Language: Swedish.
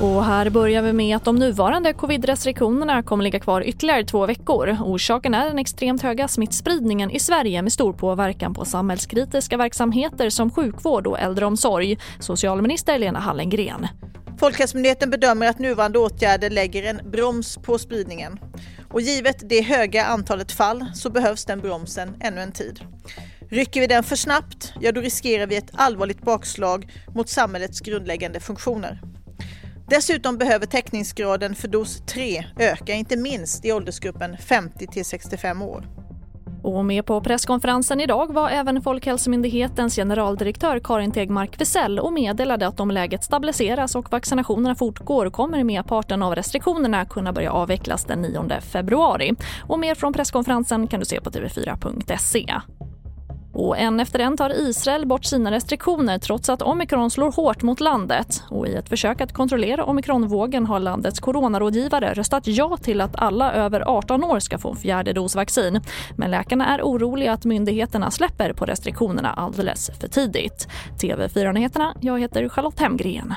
Och här börjar vi med att de nuvarande covid-restriktionerna kommer ligga kvar ytterligare två veckor. Orsaken är den extremt höga smittspridningen i Sverige med stor påverkan på samhällskritiska verksamheter som sjukvård och äldreomsorg. Socialminister Lena Hallengren. Folkhälsomyndigheten bedömer att nuvarande åtgärder lägger en broms på spridningen. Och givet det höga antalet fall så behövs den bromsen ännu en tid. Rycker vi den för snabbt, ja då riskerar vi ett allvarligt bakslag mot samhällets grundläggande funktioner. Dessutom behöver täckningsgraden för dos 3 öka, inte minst i åldersgruppen 50 till 65 år. Och med på presskonferensen idag var även Folkhälsomyndighetens generaldirektör Karin Tegmark Wisell och meddelade att om läget stabiliseras och vaccinationerna fortgår kommer merparten av restriktionerna kunna börja avvecklas den 9 februari. Och mer från presskonferensen kan du se på tv4.se. Och en efter en tar Israel bort sina restriktioner trots att omikron slår hårt mot landet. Och I ett försök att kontrollera omikronvågen har landets coronarådgivare röstat ja till att alla över 18 år ska få en fjärde dos vaccin. Men läkarna är oroliga att myndigheterna släpper på restriktionerna alldeles för tidigt. TV4-nyheterna, jag heter Charlotte Hemgren.